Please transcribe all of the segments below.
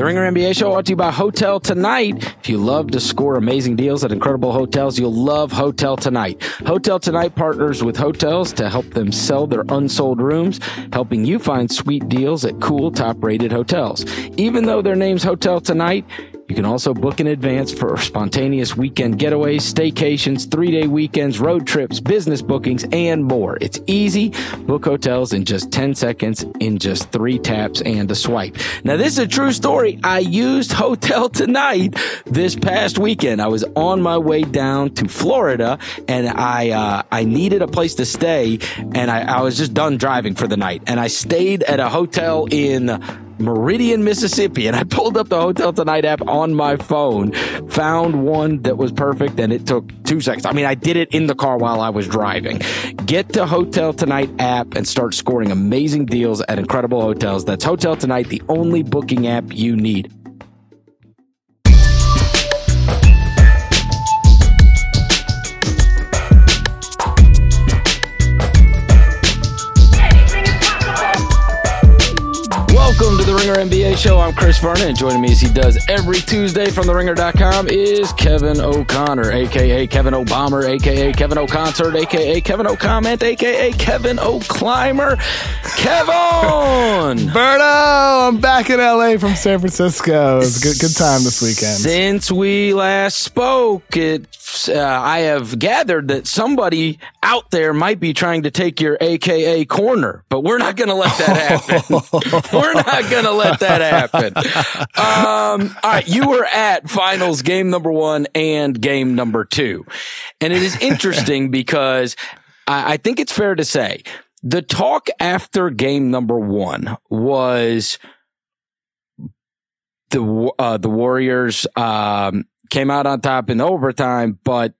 The Ringer NBA show brought to you by Hotel Tonight. If you love to score amazing deals at incredible hotels, you'll love Hotel Tonight. Hotel Tonight partners with hotels to help them sell their unsold rooms, helping you find sweet deals at cool, top rated hotels. Even though their name's Hotel Tonight, you can also book in advance for spontaneous weekend getaways, staycations, three day weekends, road trips, business bookings, and more. It's easy. Book hotels in just 10 seconds in just three taps and a swipe. Now, this is a true story. I used Hotel Tonight this past weekend. I was on my way down to Florida and I, uh, I needed a place to stay and I, I was just done driving for the night and I stayed at a hotel in Meridian, Mississippi. And I pulled up the Hotel Tonight app on my phone, found one that was perfect, and it took two seconds. I mean, I did it in the car while I was driving. Get the Hotel Tonight app and start scoring amazing deals at incredible hotels. That's Hotel Tonight, the only booking app you need. Ringer NBA show. I'm Chris Vernon, and joining me as he does every Tuesday from TheRinger.com is Kevin O'Connor, aka Kevin O'Bomber, aka Kevin O'Concert, aka Kevin O'Comment, aka Kevin O'Climber. Kevin! Berto, I'm back in LA from San Francisco. It was a good, good time this weekend. Since we last spoke, it, uh, I have gathered that somebody out there might be trying to take your AKA corner, but we're not going to let that happen. we're not going to let that happen. Um, all right. You were at finals game number one and game number two. And it is interesting because I, I think it's fair to say the talk after game number one was the uh, the Warriors um, came out on top in overtime, but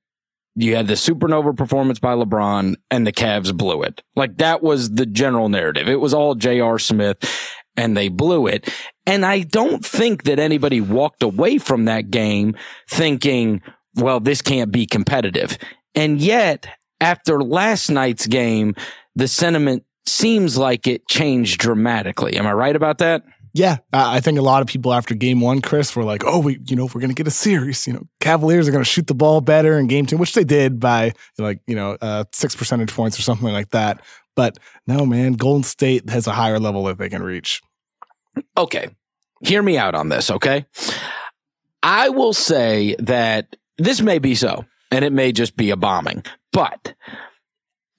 you had the supernova performance by LeBron and the Cavs blew it. Like that was the general narrative. It was all J.R. Smith and they blew it. And I don't think that anybody walked away from that game thinking, well, this can't be competitive. And yet after last night's game, the sentiment seems like it changed dramatically. Am I right about that? Yeah, I think a lot of people after game one, Chris, were like, "Oh, we, you know, we're going to get a series. You know, Cavaliers are going to shoot the ball better in game two, which they did by like you know uh, six percentage points or something like that." But no, man, Golden State has a higher level that they can reach. Okay, hear me out on this. Okay, I will say that this may be so, and it may just be a bombing, but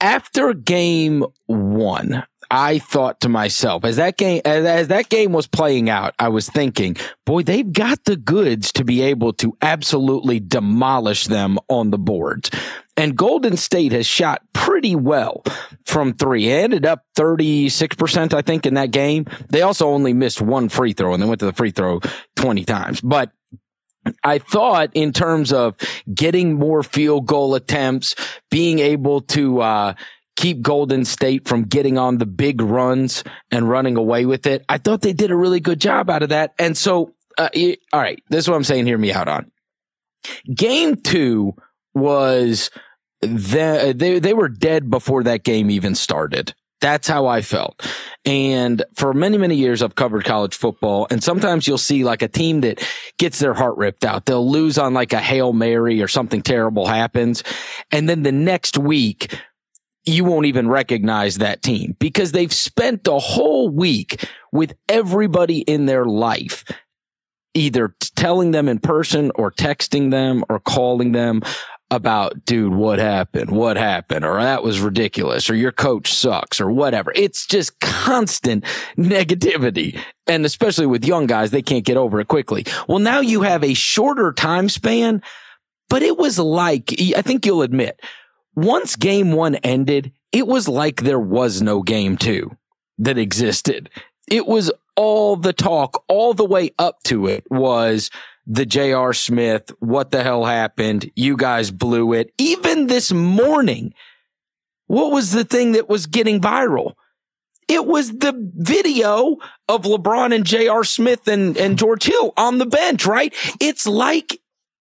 after game one, I thought to myself, as that game, as, as, that game was playing out, I was thinking, boy, they've got the goods to be able to absolutely demolish them on the boards. And Golden State has shot pretty well from three. It ended up 36%, I think, in that game. They also only missed one free throw and they went to the free throw 20 times. But I thought in terms of getting more field goal attempts, being able to, uh, keep Golden State from getting on the big runs and running away with it. I thought they did a really good job out of that. And so, uh, all right, this is what I'm saying. Hear me out on. Game two was that uh, they, they were dead before that game even started. That's how I felt. And for many, many years, I've covered college football. And sometimes you'll see like a team that gets their heart ripped out. They'll lose on like a Hail Mary or something terrible happens. And then the next week, you won't even recognize that team because they've spent the whole week with everybody in their life either telling them in person or texting them or calling them about, dude, what happened? What happened? Or that was ridiculous or your coach sucks or whatever. It's just constant negativity. And especially with young guys, they can't get over it quickly. Well, now you have a shorter time span, but it was like, I think you'll admit, once game one ended, it was like there was no game two that existed. It was all the talk all the way up to it was the J.R. Smith, what the hell happened? You guys blew it. Even this morning, what was the thing that was getting viral? It was the video of LeBron and J.R. Smith and, and George Hill on the bench, right? It's like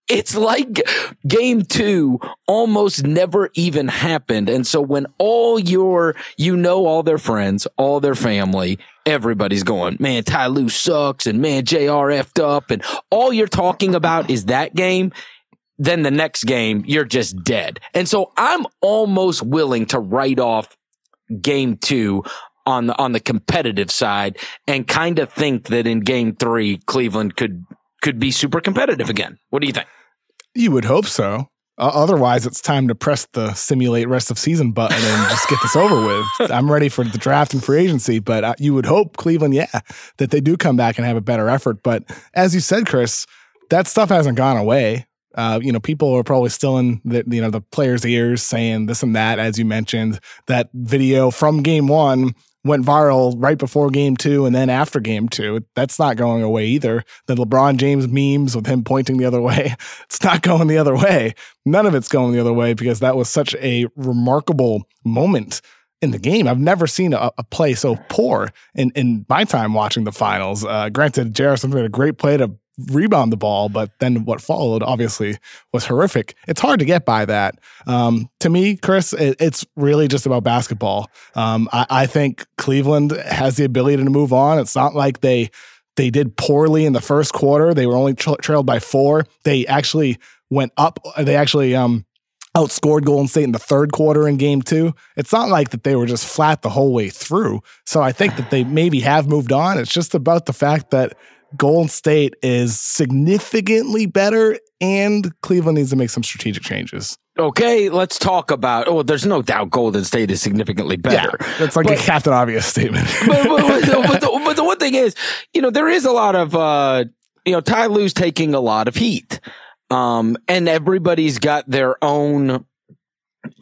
it's like game two almost never even happened. And so when all your, you know, all their friends, all their family, everybody's going, man, Ty sucks and man, JR effed up. And all you're talking about is that game. Then the next game, you're just dead. And so I'm almost willing to write off game two on the, on the competitive side and kind of think that in game three, Cleveland could, could be super competitive again. What do you think? You would hope so. Uh, otherwise, it's time to press the simulate rest of season button and just get this over with. I'm ready for the draft and free agency, but uh, you would hope Cleveland, yeah, that they do come back and have a better effort. But as you said, Chris, that stuff hasn't gone away. Uh, you know, people are probably still in the you know the players' ears saying this and that, as you mentioned. That video from Game One went viral right before game two and then after game two. That's not going away either. The LeBron James memes with him pointing the other way, it's not going the other way. None of it's going the other way because that was such a remarkable moment in the game. I've never seen a, a play so poor in, in my time watching the finals. Uh, granted. Smith had a great play to rebound the ball, but then what followed obviously was horrific. It's hard to get by that. Um, to me, Chris, it, it's really just about basketball. Um, I, I, think Cleveland has the ability to move on. It's not like they they did poorly in the first quarter. They were only tra- trailed by four. They actually went up. They actually um, outscored Golden State in the third quarter in game two. It's not like that they were just flat the whole way through. So I think that they maybe have moved on. It's just about the fact that Golden State is significantly better, and Cleveland needs to make some strategic changes. Okay, let's talk about. Oh, there's no doubt Golden State is significantly better. Yeah, that's like but, a Captain Obvious statement. but, but, but, the, but the one thing is, you know, there is a lot of, uh, you know, Ty Lue's taking a lot of heat. Um, and everybody's got their own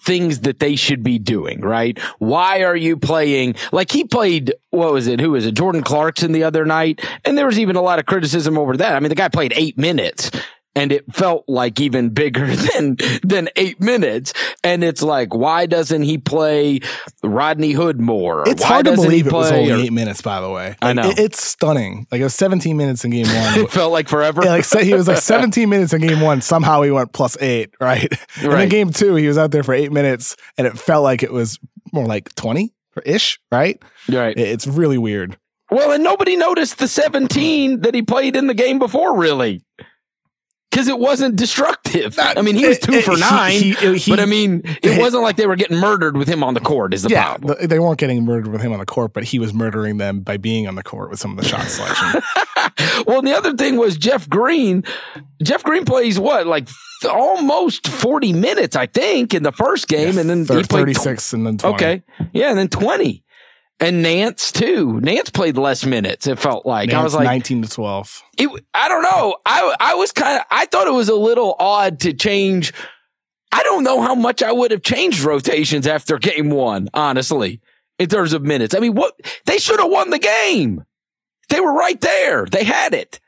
things that they should be doing, right? Why are you playing like he played what was it? Who was it? Jordan Clarkson the other night. And there was even a lot of criticism over that. I mean, the guy played eight minutes and it felt like even bigger than than eight minutes. And it's like, why doesn't he play Rodney Hood more? It's why hard to believe it was only or, eight minutes. By the way, like, I know it, it's stunning. Like it was 17 minutes in game one. it felt like forever. Yeah, like he was like 17 minutes in game one. Somehow he went plus eight, right? right. And in game two, he was out there for eight minutes, and it felt like it was more like 20 ish, right? Right. It's really weird. Well, and nobody noticed the 17 that he played in the game before, really because it wasn't destructive. I mean, he was two it, for nine, he, he, but I mean, it wasn't like they were getting murdered with him on the court. Is the yeah, problem? They weren't getting murdered with him on the court, but he was murdering them by being on the court with some of the shot selection. well, the other thing was Jeff Green. Jeff Green plays what, like almost forty minutes, I think, in the first game, yeah, and then he played thirty six, tw- and then 20. okay, yeah, and then twenty and Nance too. Nance played less minutes. It felt like Nance I was like nineteen to twelve. It, I don't know. I I was kind of. I thought it was a little odd to change. I don't know how much I would have changed rotations after game one. Honestly, in terms of minutes, I mean, what they should have won the game. They were right there. They had it.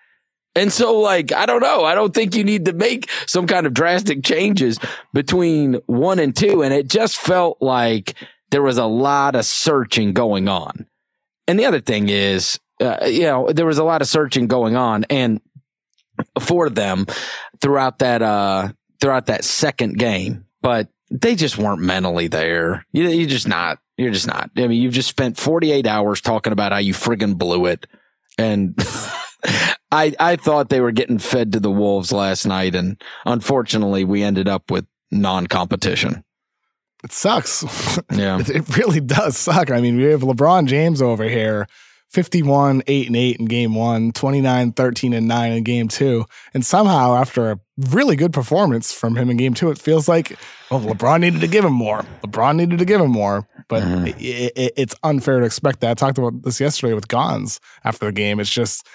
And so, like, I don't know. I don't think you need to make some kind of drastic changes between one and two. And it just felt like there was a lot of searching going on. And the other thing is, uh, you know, there was a lot of searching going on and for them throughout that, uh, throughout that second game, but they just weren't mentally there. You, you're just not, you're just not. I mean, you've just spent 48 hours talking about how you friggin' blew it. And I, I thought they were getting fed to the wolves last night. And unfortunately, we ended up with non competition it sucks. Yeah. it, really does suck. I mean, we have LeBron James over here, 51, 8 and 8 in game one, 29, 13 and 9 in game two. And somehow, after a really good performance from him in game two, it feels like, well, LeBron needed to give him more. LeBron needed to give him more. But mm-hmm. it, it, it's unfair to expect that. I talked about this yesterday with Gons after the game. It's just,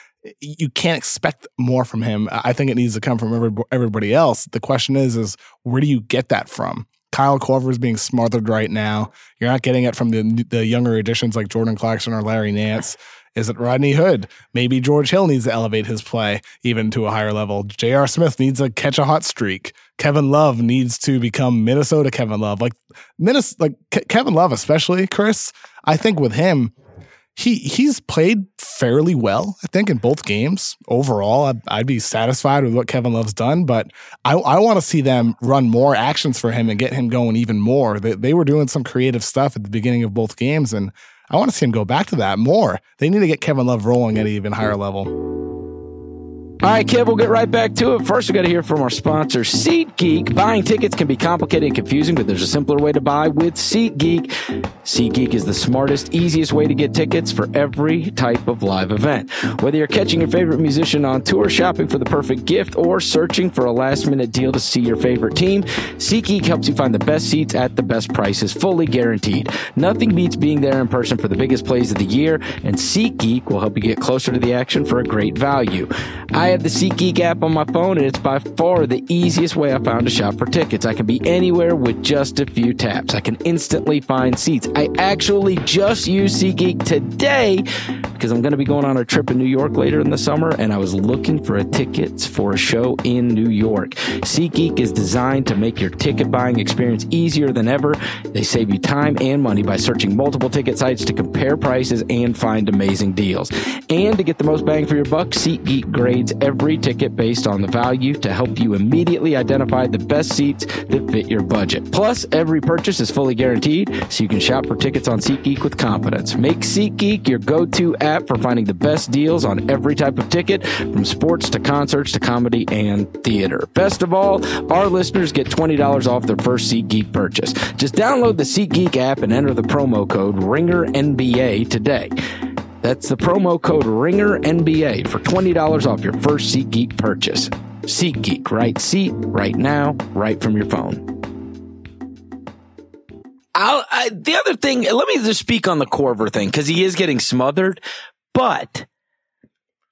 you can't expect more from him. I think it needs to come from every, everybody else. The question is, is where do you get that from? Kyle Korver is being smothered right now. You're not getting it from the the younger additions like Jordan Clarkson or Larry Nance. Is it Rodney Hood? Maybe George Hill needs to elevate his play even to a higher level. J.R. Smith needs to catch a hot streak. Kevin Love needs to become Minnesota Kevin Love. Like Minnesota, like Ke- Kevin Love, especially Chris. I think with him, he he's played fairly well, I think, in both games. Overall, I'd, I'd be satisfied with what Kevin Love's done, but I, I want to see them run more actions for him and get him going even more. They, they were doing some creative stuff at the beginning of both games, and I want to see him go back to that more. They need to get Kevin Love rolling at an even higher level. All right, Kev, we'll get right back to it. First, we got to hear from our sponsor, SeatGeek. Buying tickets can be complicated and confusing, but there's a simpler way to buy with SeatGeek. SeatGeek is the smartest, easiest way to get tickets for every type of live event. Whether you're catching your favorite musician on tour, shopping for the perfect gift, or searching for a last minute deal to see your favorite team, SeatGeek helps you find the best seats at the best prices, fully guaranteed. Nothing beats being there in person for the biggest plays of the year, and SeatGeek will help you get closer to the action for a great value. I have the SeatGeek app on my phone, and it's by far the easiest way I found to shop for tickets. I can be anywhere with just a few taps. I can instantly find seats. I actually just used SeatGeek today because I'm going to be going on a trip in New York later in the summer, and I was looking for a tickets for a show in New York. SeatGeek is designed to make your ticket buying experience easier than ever. They save you time and money by searching multiple ticket sites to compare prices and find amazing deals. And to get the most bang for your buck, SeatGeek grades every ticket based on the value to help you immediately identify the best seats that fit your budget. Plus, every purchase is fully guaranteed, so you can shop for tickets on SeatGeek with confidence. Make SeatGeek your go-to app for finding the best deals on every type of ticket, from sports to concerts to comedy and theater. Best of all, our listeners get $20 off their first SeatGeek purchase. Just download the SeatGeek app and enter the promo code RINGERNBA today. That's the promo code RINGERNBA for $20 off your first SeatGeek purchase. SeatGeek, right seat, right now, right from your phone. I, the other thing, let me just speak on the Korver thing because he is getting smothered, but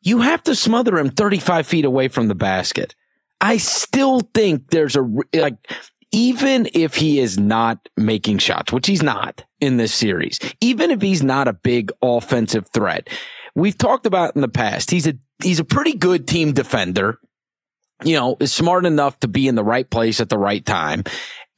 you have to smother him 35 feet away from the basket. I still think there's a, like, even if he is not making shots, which he's not in this series, even if he's not a big offensive threat, we've talked about in the past, he's a, he's a pretty good team defender, you know, is smart enough to be in the right place at the right time.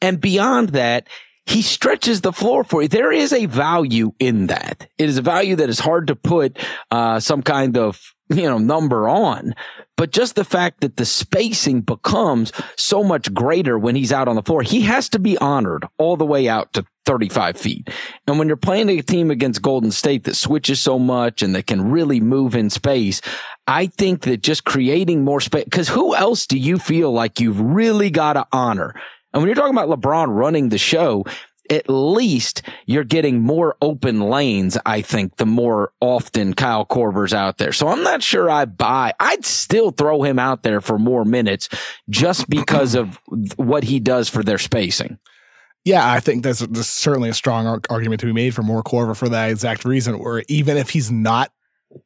And beyond that, he stretches the floor for you. There is a value in that. It is a value that is hard to put uh, some kind of you know number on, but just the fact that the spacing becomes so much greater when he's out on the floor, he has to be honored all the way out to 35 feet. And when you're playing a team against Golden State that switches so much and that can really move in space, I think that just creating more space, because who else do you feel like you've really got to honor? And when you're talking about LeBron running the show, at least you're getting more open lanes, I think, the more often Kyle Korver's out there. So I'm not sure I buy. I'd still throw him out there for more minutes just because of what he does for their spacing. Yeah, I think that's, there's certainly a strong argument to be made for more Korver for that exact reason, where even if he's not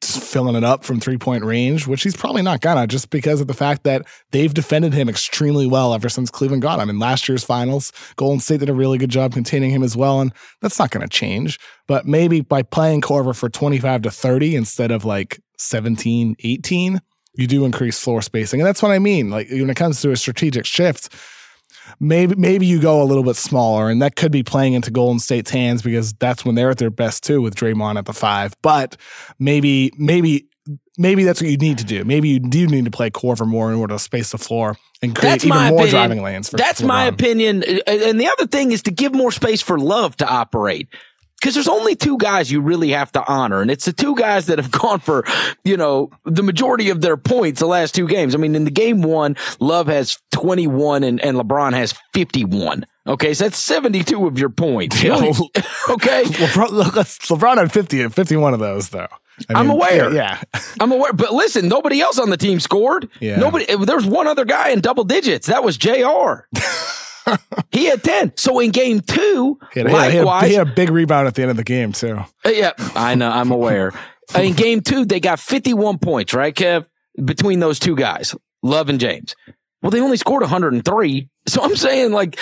filling it up from three point range, which he's probably not gonna, just because of the fact that they've defended him extremely well ever since Cleveland got him. In last year's finals, Golden State did a really good job containing him as well, and that's not gonna change. But maybe by playing Korver for 25 to 30 instead of like 17, 18, you do increase floor spacing. And that's what I mean. Like when it comes to a strategic shift, maybe maybe you go a little bit smaller, and that could be playing into Golden State's hands because that's when they're at their best too with Draymond at the five. But maybe maybe maybe that's what you need to do. Maybe you do need to play Korver more in order to space the floor and create That's even more opinion. driving lanes. For That's LeBron. my opinion. And the other thing is to give more space for love to operate. Because there's only two guys you really have to honor, and it's the two guys that have gone for, you know, the majority of their points the last two games. I mean, in the game one, Love has 21 and, and LeBron has 51. Okay, so that's 72 of your points. Only- okay, LeBron, LeBron had 50 and 51 of those though. I I'm aware. Yeah. I'm aware, but listen, nobody else on the team scored. Yeah. Nobody. There's one other guy in double digits. That was Jr. he had 10. So in game two, He had, had- he had- likewise, he had a big rebound at the end of the game too. Uh, Yeah, I know. I'm aware. In game two, they got 51 points, right, Kev? Between those two guys, Love and James. Well, they only scored 103. So I'm saying, like,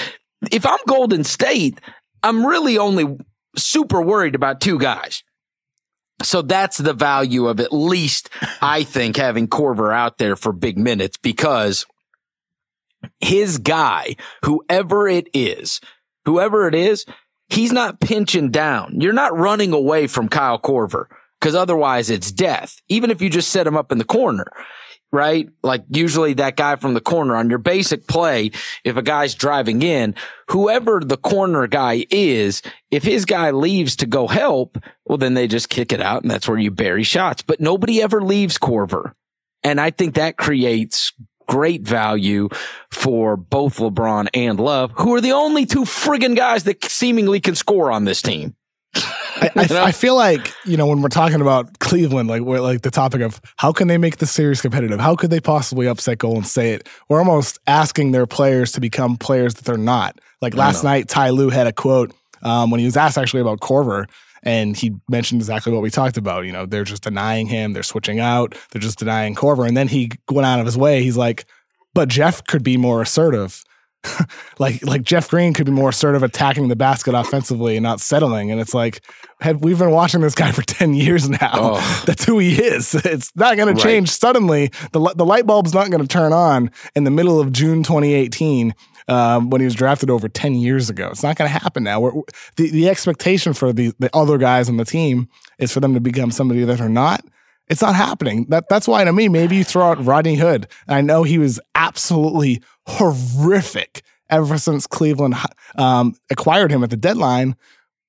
if I'm Golden State, I'm really only super worried about two guys. So that's the value of at least, I think, having Korver out there for big minutes because his guy, whoever it is, whoever it is, he's not pinching down. You're not running away from Kyle Korver because otherwise it's death. Even if you just set him up in the corner, right? Like usually that guy from the corner on your basic play, if a guy's driving in, whoever the corner guy is, if his guy leaves to go help, well, then they just kick it out and that's where you bury shots. But nobody ever leaves Korver. And I think that creates great value for both LeBron and Love, who are the only two friggin' guys that seemingly can score on this team. I, I, I, feel like you know when we're talking about Cleveland, like we're like the topic of how can they make the series competitive? How could they possibly upset Golden State? We're almost asking their players to become players that they're not. Like last night, Ty Lue had a quote um, when he was asked actually about Korver, and he mentioned exactly what we talked about. You know, they're just denying him, they're switching out, they're just denying Korver, and then he went out of his way. He's like, but Jeff could be more assertive. like like Jeff Green could be more assertive attacking the basket offensively and not settling. And it's like have, we've been watching this guy for ten years now. Oh. That's who he is. It's not going right. to change suddenly. the The light bulb's not going to turn on in the middle of June 2018 um, when he was drafted over 10 years ago. It's not going to happen now. We're, the, the expectation for the, the other guys on the team is for them to become somebody that are not. It's not happening. That that's why to me, maybe you throw out Rodney Hood. I know he was absolutely horrific ever since Cleveland um, acquired him at the deadline.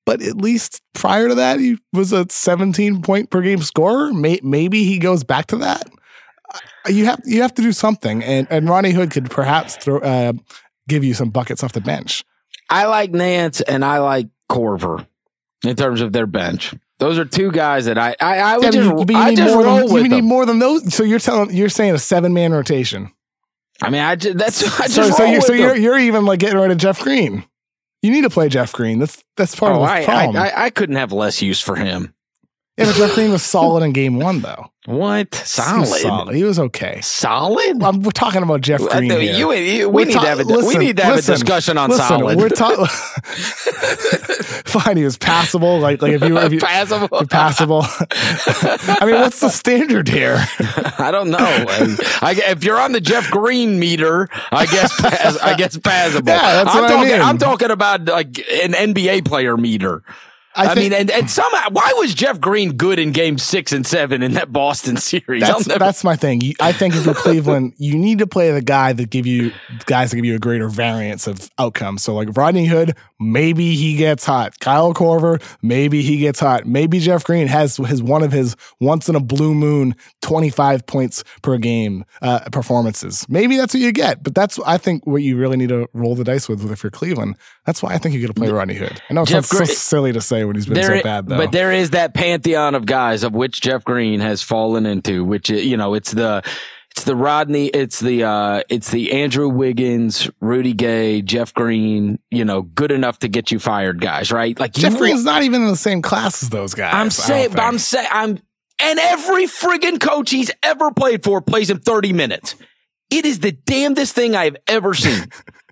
But at least prior to that, he was a 17 point per game scorer. May, maybe he goes back to that. You have you have to do something, and and Rodney Hood could perhaps throw uh, give you some buckets off the bench. I like Nance and I like Korver in terms of their bench. Those are two guys that I I, I would yeah, just, you, I just roll than, with. You them. need more than those. So you're telling you're saying a seven man rotation. I mean, I just that's I just so, so, you're, so you're, you're even like getting rid of Jeff Green. You need to play Jeff Green. That's that's part oh, of the I, problem. I, I, I couldn't have less use for him. Jeff Green was solid in game one, though. What solid? He was, solid. He was okay. Solid. I'm, we're talking about Jeff Green. here. You, you, we, need ta- a, listen, we need to have listen, a discussion on listen, solid. We're talking. Fine, he was passable. Like, like if you, if you passable, passable. I mean, what's the standard here? I don't know. I, I, if you're on the Jeff Green meter, I guess pass, I guess passable. Yeah, that's I'm what talking. I mean. I'm talking about like an NBA player meter. I, I think, mean, and, and somehow, why was Jeff Green good in game six and seven in that Boston series? That's, never... that's my thing. I think if you're Cleveland, you need to play the guy that give you guys that give you a greater variance of outcomes. So like Rodney Hood, maybe he gets hot. Kyle Korver, maybe he gets hot. Maybe Jeff Green has his one of his once in a blue moon 25 points per game uh, performances. Maybe that's what you get. But that's I think what you really need to roll the dice with if you're Cleveland. That's why I think you get to play Rodney Hood. I know it's so silly to say when he's been there, so bad though. But there is that pantheon of guys of which Jeff Green has fallen into, which you know, it's the it's the Rodney, it's the uh it's the Andrew Wiggins, Rudy Gay, Jeff Green, you know, good enough to get you fired guys, right? Like Jeff Green's not even in the same class as those guys. I'm saying I'm saying I'm and every friggin' coach he's ever played for plays him 30 minutes. It is the damnedest thing I've ever seen.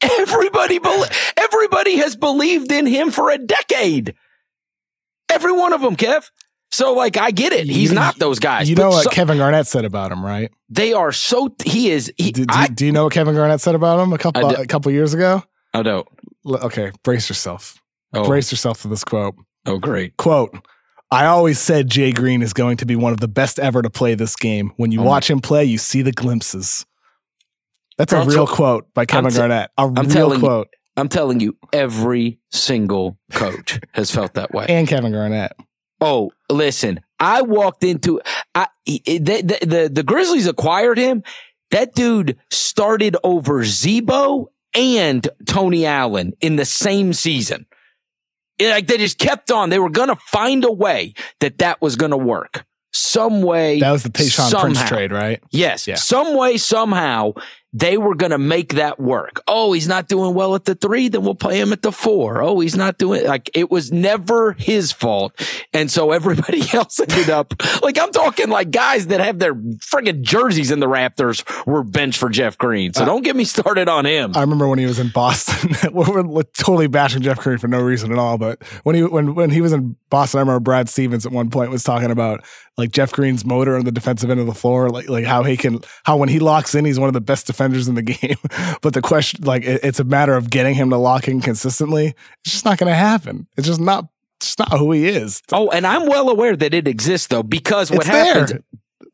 Everybody, be- everybody has believed in him for a decade. Every one of them, Kev. So, like, I get it. He's you, not those guys. You know what so, Kevin Garnett said about him, right? They are so. He is. He, do, do, I, do, you know what Kevin Garnett said about him a couple a couple years ago? I don't. Okay, brace yourself. Oh. Brace yourself for this quote. Oh, great. Quote. I always said Jay Green is going to be one of the best ever to play this game. When you oh watch him play, you see the glimpses. That's a real quote by Kevin t- Garnett. A I'm real quote. I'm telling you, every single coach has felt that way. And Kevin Garnett. Oh, listen, I walked into I, the, the, the, the Grizzlies acquired him. That dude started over Z-Bo and Tony Allen in the same season. It, like they just kept on. They were going to find a way that that was going to work. Some way. That was the Tayshaun Prince trade, right? Yes. Yeah. Some way, somehow, they were going to make that work. Oh, he's not doing well at the three. Then we'll play him at the four. Oh, he's not doing like it was never his fault. And so everybody else ended up like I'm talking like guys that have their friggin' jerseys in the Raptors were benched for Jeff Green. So uh, don't get me started on him. I remember when he was in Boston. we're, we're totally bashing Jeff Green for no reason at all. But when he when when he was in Boston, I remember Brad Stevens at one point was talking about like Jeff Green's motor on the defensive end of the floor, like like how he can how when he locks in, he's one of the best defenders in the game. but the question, like, it, it's a matter of getting him to lock in consistently. It's just not going to happen. It's just not. It's not who he is. Oh, and I'm well aware that it exists though, because what it's happens. There.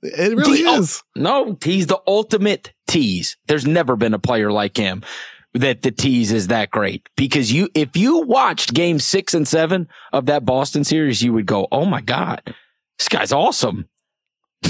It really The- is. No, he's the ultimate tease. There's never been a player like him that the tease is that great because you, if you watched game six and seven of that Boston series, you would go, Oh my God, this guy's awesome.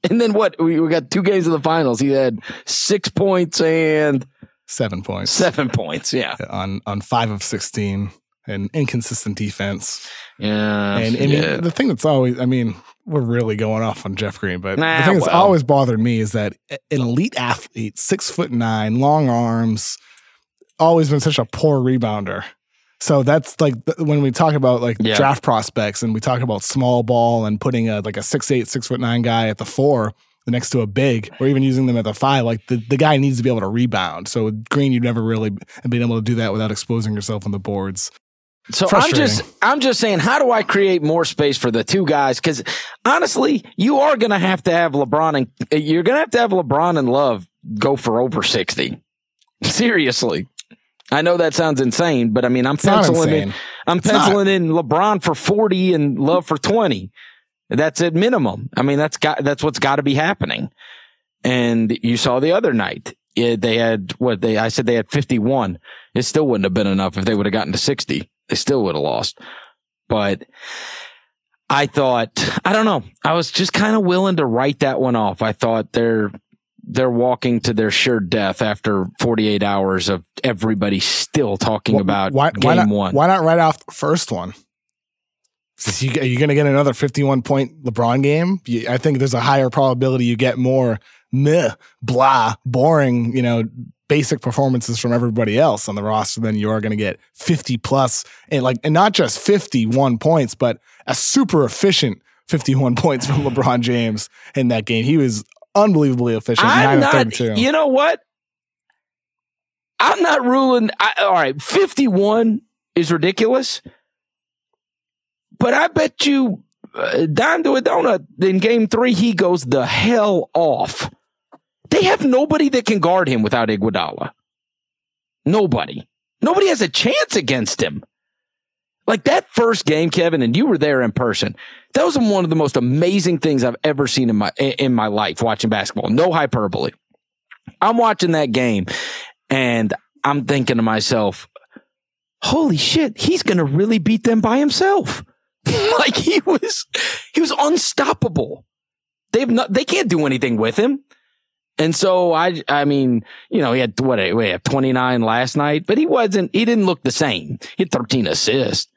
and then what? We, we got two games of the finals. He had six points and Seven points seven points. Yeah. on on five of sixteen and inconsistent defense. Yeah. And mean, yeah. the thing that's always, I mean, we're really going off on Jeff Green, but Nah, the thing that's well. always bothered me is that an elite athlete, six foot nine, long arms, always been such a poor rebounder. So that's like when we talk about like Yeah. draft prospects and we talk about small ball and putting a like a six eight, six foot nine guy at the four next to a big, or even using them at the five. Like the, the guy needs to be able to rebound. So with Green, you've never really been able to do that without exposing yourself on the boards. So I'm just I'm just saying, how do I create more space for the two guys? Because honestly, you are going to have to have LeBron and you're going to have to have LeBron and Love go for over sixty. Seriously, I know that sounds insane, but I mean, I'm It's penciling in. I'm It's not. penciling in LeBron for forty and Love for twenty. That's at minimum. I mean, that's got that's what's got to be happening. And you saw the other night, yeah, they had what they I said they had 51. It still wouldn't have been enough if they would have gotten to 60. They still would have lost. But I thought I don't know. I was just kind of willing to write that one off. I thought they're they're walking to their sure death after 48 hours of everybody still talking Wh- about why, game why not, one. Why not right off the first one? You, are you going to get another 51 point LeBron game? You- I think there's a higher probability you get more meh, blah, boring, you know, basic performances from everybody else on the roster than you are going to get 50 plus and like, and not just 51 points, but a super efficient 51 points from LeBron James in that game. He was unbelievably efficient. I'm 9 not. 32. You know what? I'm not ruling. I, all right, 51 is ridiculous, but I bet you uh, a donut in game three he goes the hell off. They have nobody that can guard him without Iguodala. Nobody. Nobody has a chance against him. Like that first game, Kevin, and you were there in person. That was one of the most amazing things I've ever seen in my in my life watching basketball. No hyperbole. I'm watching that game and I'm thinking to myself, holy shit, he's going to really beat them by himself. like he was, he was unstoppable. They've not, they can't do anything with him. And so I, I mean, you know, he had what, we had 29 last night, but he wasn't, he didn't look the same. He had 13 assists.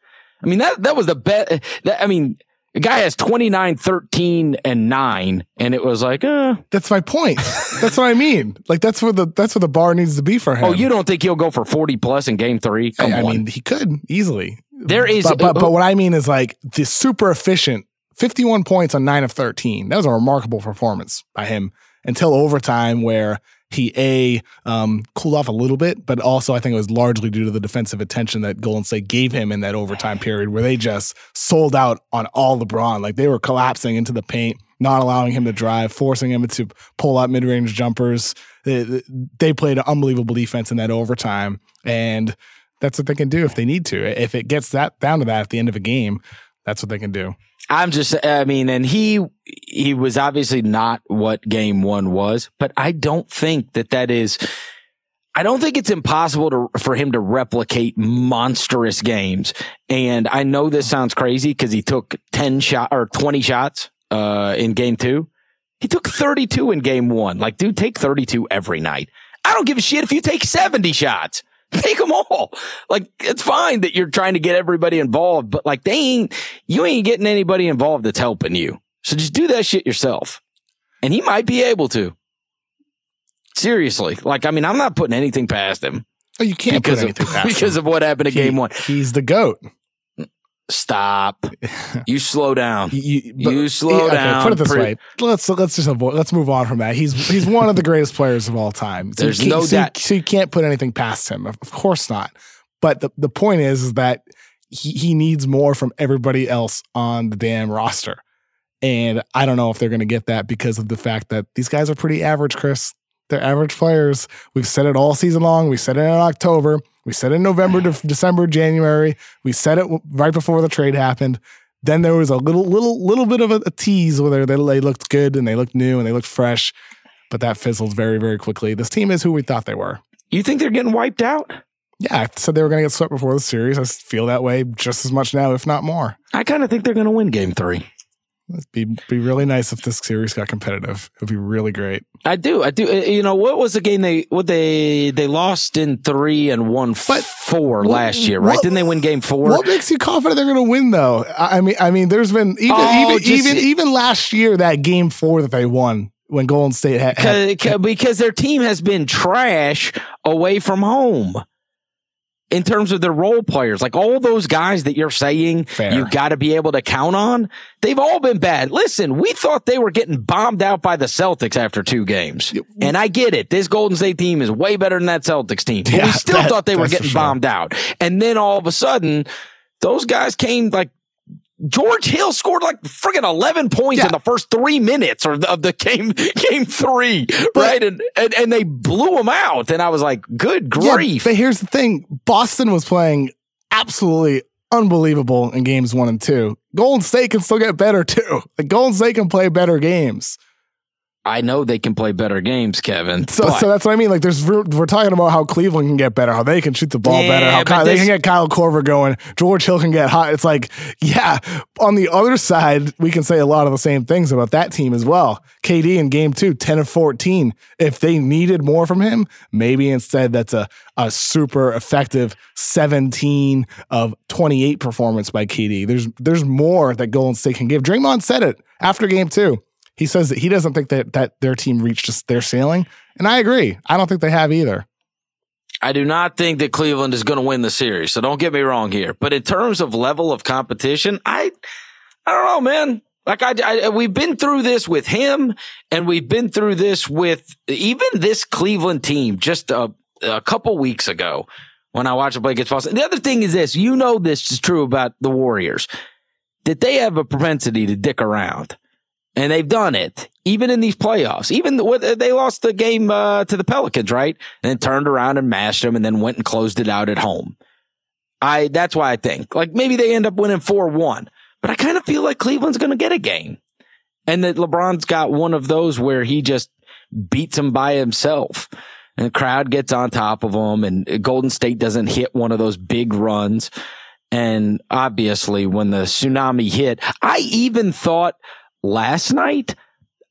I mean, that, that was the best. I mean, the guy has 29, 13 and nine. And it was like, uh, That's my point. That's what I mean. Like that's where the that's where the bar needs to be for him. oh, you don't think he'll go for 40 plus in game three? Come I, I mean, he could easily. There is- but, but but what I mean is like the super efficient, fifty-one points on nine of thirteen. That was a remarkable performance by him until overtime, where he a um, cooled off a little bit, but also I think it was largely due to the defensive attention that Golden State gave him in that overtime period, where they just sold out on all LeBron. Like they were collapsing into the paint. Not allowing him to drive, forcing him to pull out mid-range jumpers. They, they played an unbelievable defense in that overtime, and that's what they can do if they need to. If it gets that down to that at the end of a game, that's what they can do. I'm just, I mean, and he, he was obviously not what game one was, but I don't think that that is, I don't think it's impossible to, for him to replicate monstrous games. And I know this sounds crazy because he took 10 shot or 20 shots, uh, in game two. He took 32 in game one. Like, dude, take 32 every night. I don't give a shit if you take 70 shots. Take them all. Like, it's fine that you're trying to get everybody involved, but like, they ain't, you ain't getting anybody involved that's helping you. So just do that shit yourself. And he might be able to. Seriously. Like, I mean, I'm not putting anything past him Oh, you can't because put of, anything past because of what happened in He- game one. He's the goat. Stop. You slow down. You, you- You slow okay, down. Put it this Pre- way. Let's let's just avoid. Let's move on from that. He's he's one of the greatest players of all time. So There's no so you- doubt. So you can't put anything past him. Of of course not. But the the point is, is that he he needs more from everybody else on the damn roster. And I don't know if they're going to get that because of the fact that these guys are pretty average, Chris. They're average players. We've said it all season long. We said it in October. We said it in November, de- December, January. We said it w- right before the trade happened. Then there was a little, little, little bit of a, a tease where they, they looked good and they looked new and they looked fresh, but that fizzled very, very quickly. This team is who we thought they were. You think they're getting wiped out? Yeah, I said they were going to get swept before the series. I feel that way just as much now, if not more. I kind of think they're going to win Game Three. It'd be be really nice if this series got competitive. It would be really great. I do. I do. Uh, you know what was the game they what they they lost in three and won but four what, last year, right? What, Didn't they win game four? What makes you confident they're going to win though? I mean, I mean, there's been even oh, even just, even even last year that game four that they won when Golden State had, had because their team has been trash away from home in terms of their role players, like all those guys that you're saying Fair. you got to be able to count on, they've all been bad. Listen, we thought they were getting bombed out by the Celtics after two games. And I get it. This Golden State team is way better than that Celtics team. But yeah, we still that, thought they were getting sure. bombed out. And then all of a sudden, those guys came like George Hill scored like friggin' 11 points yeah. in the first three minutes or the, of the game, game three, but, right? And, and, and they blew him out. And I was like, good grief. Yeah, but here's the thing. Boston was playing absolutely unbelievable in games one and two. Golden State can still get better too. Like Golden State can play better games. I know they can play better games, Kevin. So, so that's what I mean. Like, there's we're talking about how Cleveland can get better, how they can shoot the ball yeah, better, how Kyle, they can get Kyle Korver going, George Hill can get hot. It's like, yeah. On the other side, we can say a lot of the same things about that team as well. KD in Game Two, 10 of 14. If they needed more from him, maybe instead that's a a super effective 17 of 28 performance by KD. There's there's more that Golden State can give. Draymond said it after Game Two he says that he doesn't think that that their team reached their ceiling, and I agree. I don't think they have either. I do not think that Cleveland is going to win the series. So don't get me wrong here. But in terms of level of competition, I, I don't know, man. Like I, I, we've been through this with him and we've been through this with even this Cleveland team just a, a couple weeks ago when I watched a play against Boston. The other thing is this, you know, this is true about the Warriors that they have a propensity to dick around and they've done it even in these playoffs. Even the, they lost the game uh, to the Pelicans, right? And then turned around and mashed them, and then went and closed it out at home. I that's why I think like maybe they end up winning four one, but I kind of feel like Cleveland's going to get a game, and that LeBron's got one of those where he just beats him by himself. And the crowd gets on top of him, and Golden State doesn't hit one of those big runs. And obviously, when the tsunami hit, I even thought last night,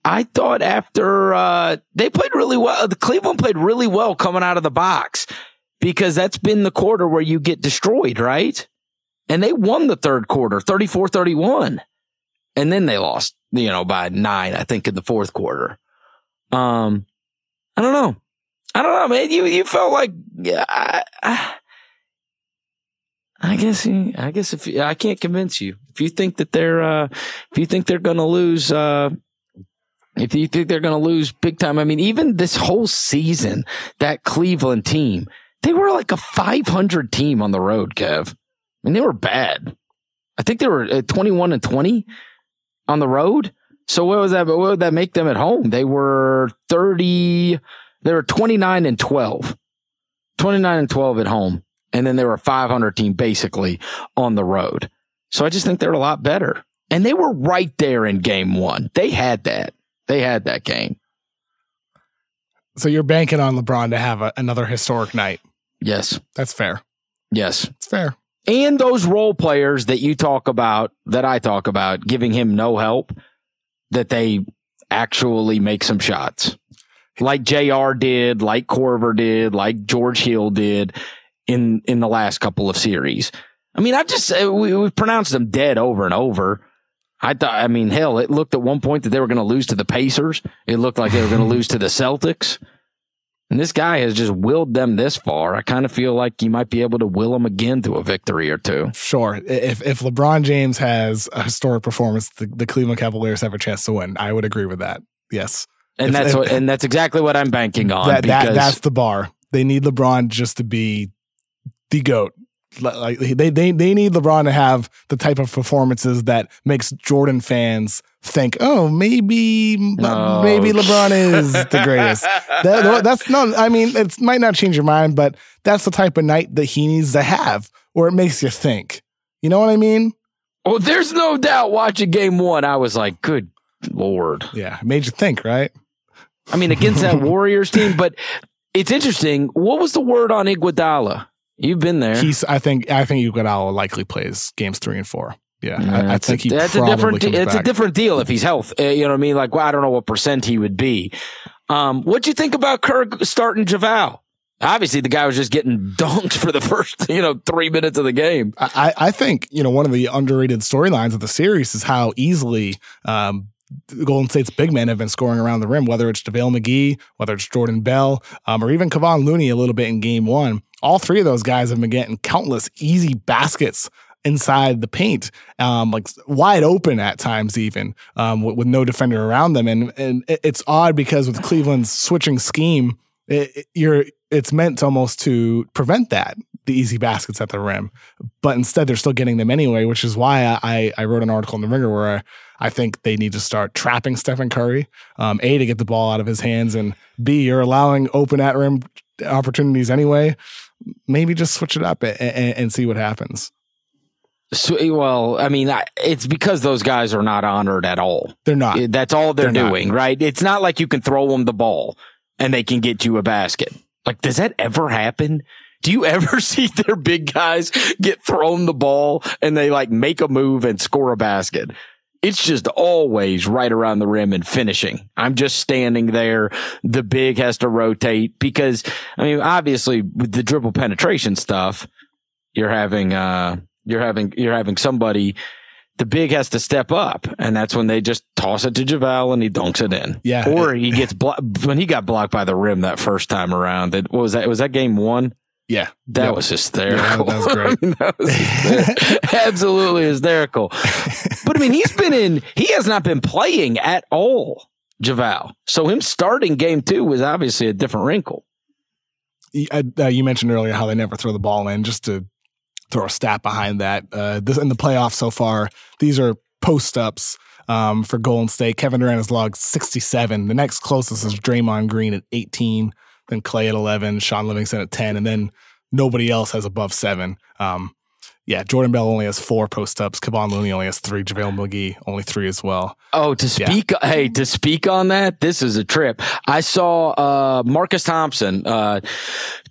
I thought after uh, they played really well, the Cleveland played really well coming out of the box because that's been the quarter where you get destroyed, right? And they won the third quarter, 34 31. And then they lost, you know, by nine, I think, in the fourth quarter. Um, I don't know. I don't know, man. You you felt like yeah, I, I, I guess I guess if I can't convince you, if you think that they're uh, if you think they're going to lose, uh, if you think they're going to lose big time, I mean, even this whole season, that Cleveland team, they were like a 500 team on the road, Kev, and they were bad. I think they were uh, 21 and 20 on the road. So what was that? What would that make them at home? They were 30. They were 29 and 12. 29 and 12 at home and then they were a 500 team basically on the road. So I just think they're a lot better. And they were right there in game one. They had that. They had that game. So you're banking on LeBron to have a, another historic night. Yes. That's fair. Yes. It's fair. And those role players that you talk about, that I talk about, giving him no help, that they actually make some shots. Like JR did, like Korver did, like George Hill did in in the last couple of series. I mean, I just uh, we, we pronounced them dead over and over. I thought, I mean, hell, it looked at one point that they were going to lose to the Pacers. It looked like they were going to lose to the Celtics. And this guy has just willed them this far. I kind of feel like you might be able to will them again to a victory or two. Sure. If if LeBron James has a historic performance, the, the Cleveland Cavaliers have a chance to win. I would agree with that. Yes. And if, that's if, what, and that's exactly what I'm banking on. That, that, that's the bar. They need LeBron just to be the goat. Like they they they need LeBron to have the type of performances that makes Jordan fans think, oh, maybe oh. maybe LeBron is the greatest. that, that's no, I mean, it might not change your mind, but that's the type of night that he needs to have, where it makes you think. You know what I mean? Oh, there's no doubt watching game one, I was like, good Lord. Yeah, made you think, right? I mean, against that Warriors team, but it's interesting. What was the word on Iguodala? You've been there. He's. I think. I think Iguodala likely plays games three and four. Yeah, I, I, think he. That's a different. It's back. a different deal if he's health. Uh, you know what I mean? Like, well, I don't know what percent he would be. Um, what'd you think about Kerr starting JaVale? Obviously, the guy was just getting dunked for the first, you know, three minutes of the game. I, I think you know one of the underrated storylines of the series is how easily um, Golden State's big men have been scoring around the rim, whether it's JaVale McGee, whether it's Jordan Bell, um, or even Kevon Looney a little bit in game one. All three of those guys have been getting countless easy baskets inside the paint, um, like wide open at times, even um, with, with, no defender around them. And and it's odd because with Cleveland's switching scheme, it, it, you're it's meant almost to prevent that the easy baskets at the rim, but instead they're still getting them anyway, which is why I I wrote an article in the Ringer where. I, I think they need to start trapping Stephen Curry. Um, a to get the ball out of his hands, and B you're allowing open at rim opportunities anyway. Maybe just switch it up and, and, and see what happens. So, well, I mean, it's because those guys are not honored at all. They're not. That's all they're, they're doing, not. right? It's not like you can throw them the ball and they can get you a basket. Like, does that ever happen? Do you ever see their big guys get thrown the ball and they like make a move and score a basket? It's just always right around the rim and finishing. I'm just standing there. The big has to rotate because, I mean, obviously with the dribble penetration stuff, you're having, uh, you're having you're having somebody the big has to step up, and that's when they just toss it to JaVale and he dunks it in. Yeah, or he gets blocked when he got blocked by the rim that first time around. That was that was that game one. Yeah, that was hysterical. Yeah, that was great. that was hysterical. absolutely hysterical. But I mean, he's been in. He has not been playing at all, JaVale. So him starting game two was obviously a different wrinkle. Uh, you mentioned earlier how they never throw the ball in. Just to throw a stat behind that. Uh, this in the playoffs so far, these are post ups um, for Golden State. Kevin Durant has logged 67. The next closest is Draymond Green at 18, then Klay at 11, Shaun Livingston at 10, and then nobody else has above seven. Um, yeah, Jordan Bell only has four post ups. Kevon Looney only has three. JaVale McGee only three as well. Oh, to speak, yeah. hey, to speak on that, this is a trip. I saw uh, Marcus Thompson uh,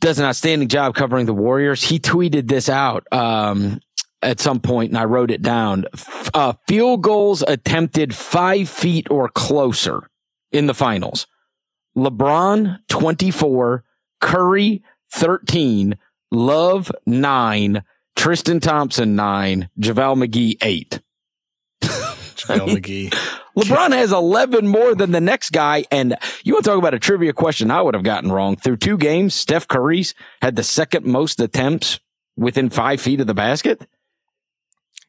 does an outstanding job covering the Warriors. He tweeted this out um, at some point, and I wrote it down. Uh, field goals attempted five feet or closer in the finals. LeBron twenty four, Curry thirteen, Love nine. Tristan Thompson nine, JaVale McGee eight. JaVale McGee. LeBron has 11 more than the next guy. And you want to talk about a trivia question I would have gotten wrong. Through two games, Steph Curry's had the second most attempts within five feet of the basket.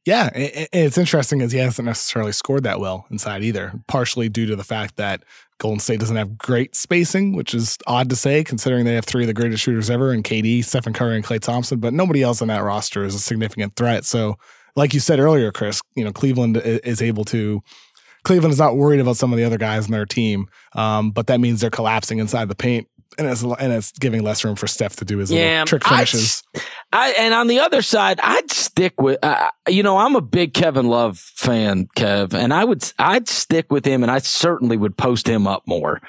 Yeah, it's interesting as he hasn't necessarily scored that well inside either, partially due to the fact that Golden State doesn't have great spacing, which is odd to say considering they have three of the greatest shooters ever in KD, Stephen Curry, and Klay Thompson, but nobody else on that roster is a significant threat. So, like you said earlier, Chris, you know, Cleveland is able to Cleveland is not worried about some of the other guys in their team, um, but that means they're collapsing inside the paint and it's and it's giving less room for Steph to do his yeah, trick finishes. I, and on the other side, I'd stick with uh, you know I'm a big Kevin Love fan, Kev, and I would I'd stick with him, and I certainly would post him up more.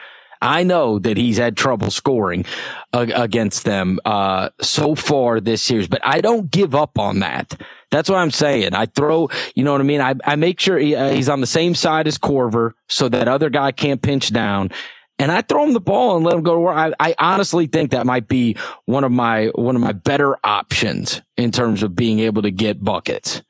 I know that he's had trouble scoring uh, against them uh, so far this series, but I don't give up on that. That's what I'm saying. I throw, you know what I mean? I, I make sure he, uh, he's on the same side as Korver so that other guy can't pinch down and I throw him the ball and let him go to work. I, I, honestly think that might be one of my one of my better options in terms of being able to get buckets.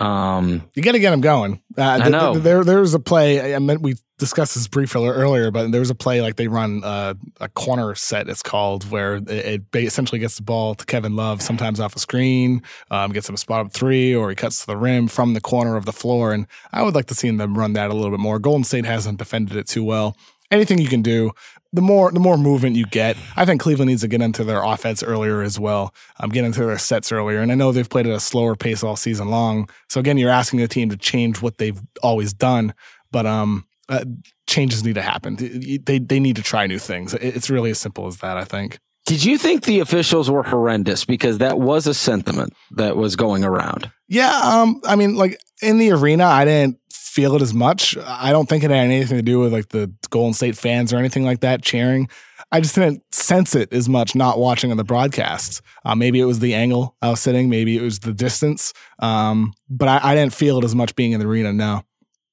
Um, you got to get him going. Uh, I know. there there was a play. I meant we discussed this briefly earlier, but there was a play like they run uh, a corner set. It's called where it, it, essentially gets the ball to Kevin Love, sometimes off a screen, um, gets him a spot up three, or he cuts to the rim from the corner of the floor. And I would like to see them run that a little bit more. Golden State hasn't defended it too well anything you can do, the more the more movement you get. I think Cleveland needs to get into their offense earlier as well. Um, get into their sets earlier, and I know they've played at a slower pace all season long. So again, you're asking the team to change what they've always done, but um, uh, changes need to happen. They they need to try new things. It's really as simple as that. I think. Did you think the officials were horrendous? Because that was a sentiment that was going around. Yeah, um, I mean, like in the arena, I didn't feel it as much. I don't think it had anything to do with like the Golden State fans or anything like that cheering. I just didn't sense it as much not watching on the broadcast. Uh, maybe it was the angle I was sitting, maybe it was the distance, um, but I, I, didn't feel it as much being in the arena. No.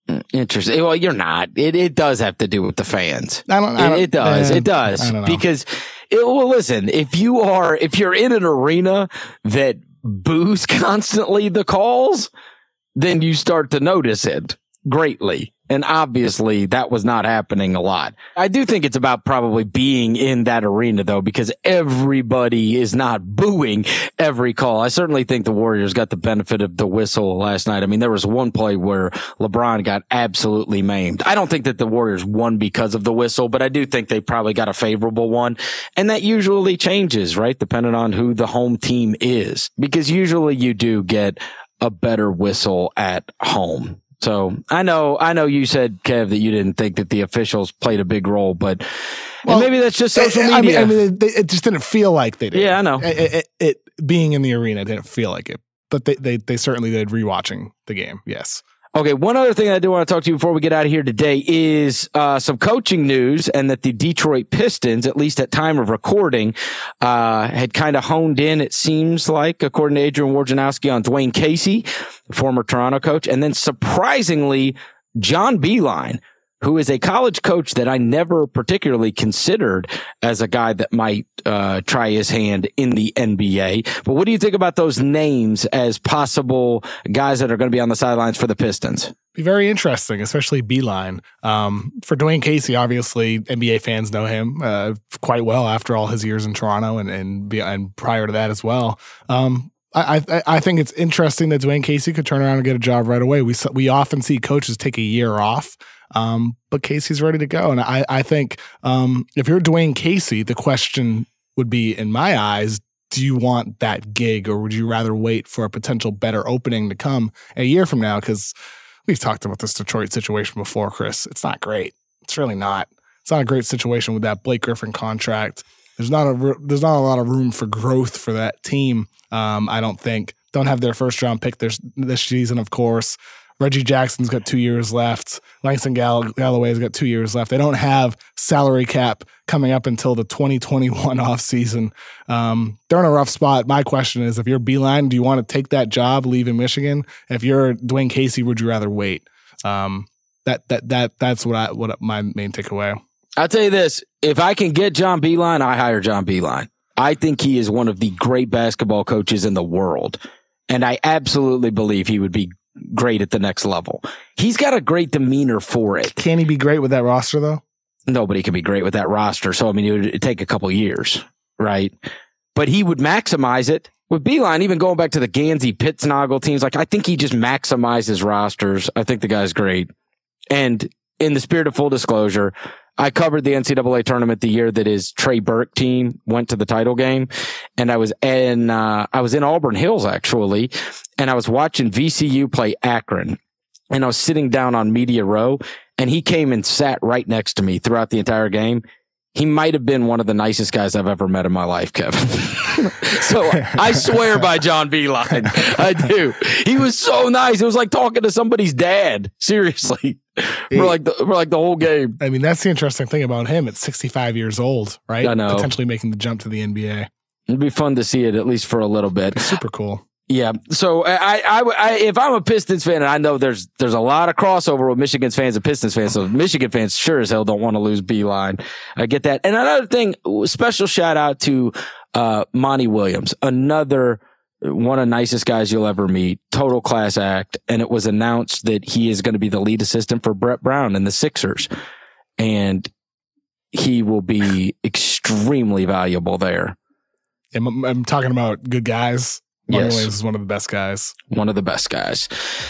Mm, interesting. Well, you're not. It it does have to do with the fans. I don't. I don't it, it, does. Uh, it does because. It, well, listen. If you are, if you're in an arena that boos constantly the calls, then you start to notice it greatly. And obviously that was not happening a lot. I do think it's about probably being in that arena though, because everybody is not booing every call. I certainly think the Warriors got the benefit of the whistle last night. I mean, there was one play where LeBron got absolutely maimed. I don't think that the Warriors won because of the whistle, but I do think they probably got a favorable one. And that usually changes, right? Depending on who the home team is, because usually you do get a better whistle at home. So I know, I know you said Kev that you didn't think that the officials played a big role, but well, maybe that's just social media. I mean, I mean it just didn't feel like they did. Yeah, I know. It, it, it, being in the arena didn't feel like it, but they, they, they certainly did rewatching the game. Yes. Okay, one other thing I do want to talk to you before we get out of here today is uh, some coaching news, and that the Detroit Pistons, at least at time of recording, uh, had kind of honed in. It seems like, according to Adrian Wojnarowski, on Dwane Casey, former Toronto coach, and then surprisingly, John Beilein, who is a college coach that I never particularly considered as a guy that might uh, try his hand in the NBA. But what do you think about those names as possible guys that are going to be on the sidelines for the Pistons? Be very interesting, especially Beilein. Um, for Dwane Casey, obviously NBA fans know him uh, quite well after all his years in Toronto and and, and prior to that as well. Um, I, I, I think it's interesting that Dwane Casey could turn around and get a job right away. We we often see coaches take a year off um, but Casey's ready to go. And I, I think um, if you're Dwane Casey, the question would be, in my eyes, do you want that gig or would you rather wait for a potential better opening to come a year from now? Because we've talked about this Detroit situation before, Chris. It's not great. It's really not. It's not a great situation with that Blake Griffin contract. There's not a there's not a lot of room for growth for that team. Um, I don't think. Don't have their first round pick this this season, of course. Reggie Jackson's got two years left. Langston Gall- Galloway's got two years left. They don't have salary cap coming up until the 2021 offseason. Um, they're in a rough spot. My question is if you're Beilein, do you want to take that job, leave in Michigan? If you're Dwane Casey, would you rather wait? Um, that that that that's what I what my main takeaway. I'll tell you this: if I can get John Beilein, I hire John Beilein. I think he is one of the great basketball coaches in the world. And I absolutely believe he would be great at the next level. He's got a great demeanor for it. Can he be great with that roster though? Nobody can be great with that roster. So I mean, it would take a couple years, right? But he would maximize it with Beilein. Even going back to the Gansey Pittsnogle teams, like I think he just maximizes rosters. I think the guy's great. And in the spirit of full disclosure, I covered the NCAA tournament the year that his Trey Burke team went to the title game. And I was in, uh, I was in Auburn Hills actually, and I was watching VCU play Akron. And I was sitting down on media row and he came and sat right next to me throughout the entire game. He might have been one of the nicest guys I've ever met in my life, Kevin. so I swear by John Beilein. I do. He was so nice. It was like talking to somebody's dad. Seriously. For like the, for like the whole game. I mean, that's the interesting thing about him. At 65 years old, right? I know. Potentially making the jump to the NBA. It'd be fun to see it at least for a little bit. Super cool. Yeah. So I, I, I, if I'm a Pistons fan, and I know there's there's a lot of crossover with Michigan's fans and Pistons fans, so Michigan fans sure as hell don't want to lose Beilein. I get that. And another thing, special shout out to uh, Monty Williams, another one of the nicest guys you'll ever meet, total class act. And it was announced that he is going to be the lead assistant for Brett Brown and the Sixers, and he will be extremely valuable there. I'm, I'm talking about good guys. Yes. Williams is one of the best guys. One of the best guys.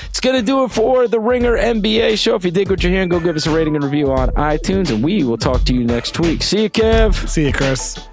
It's going to do it for the Ringer NBA show. If you dig what you're hearing, go give us a rating and review on iTunes, and we will talk to you next week. See you, Kev. See you, Chris.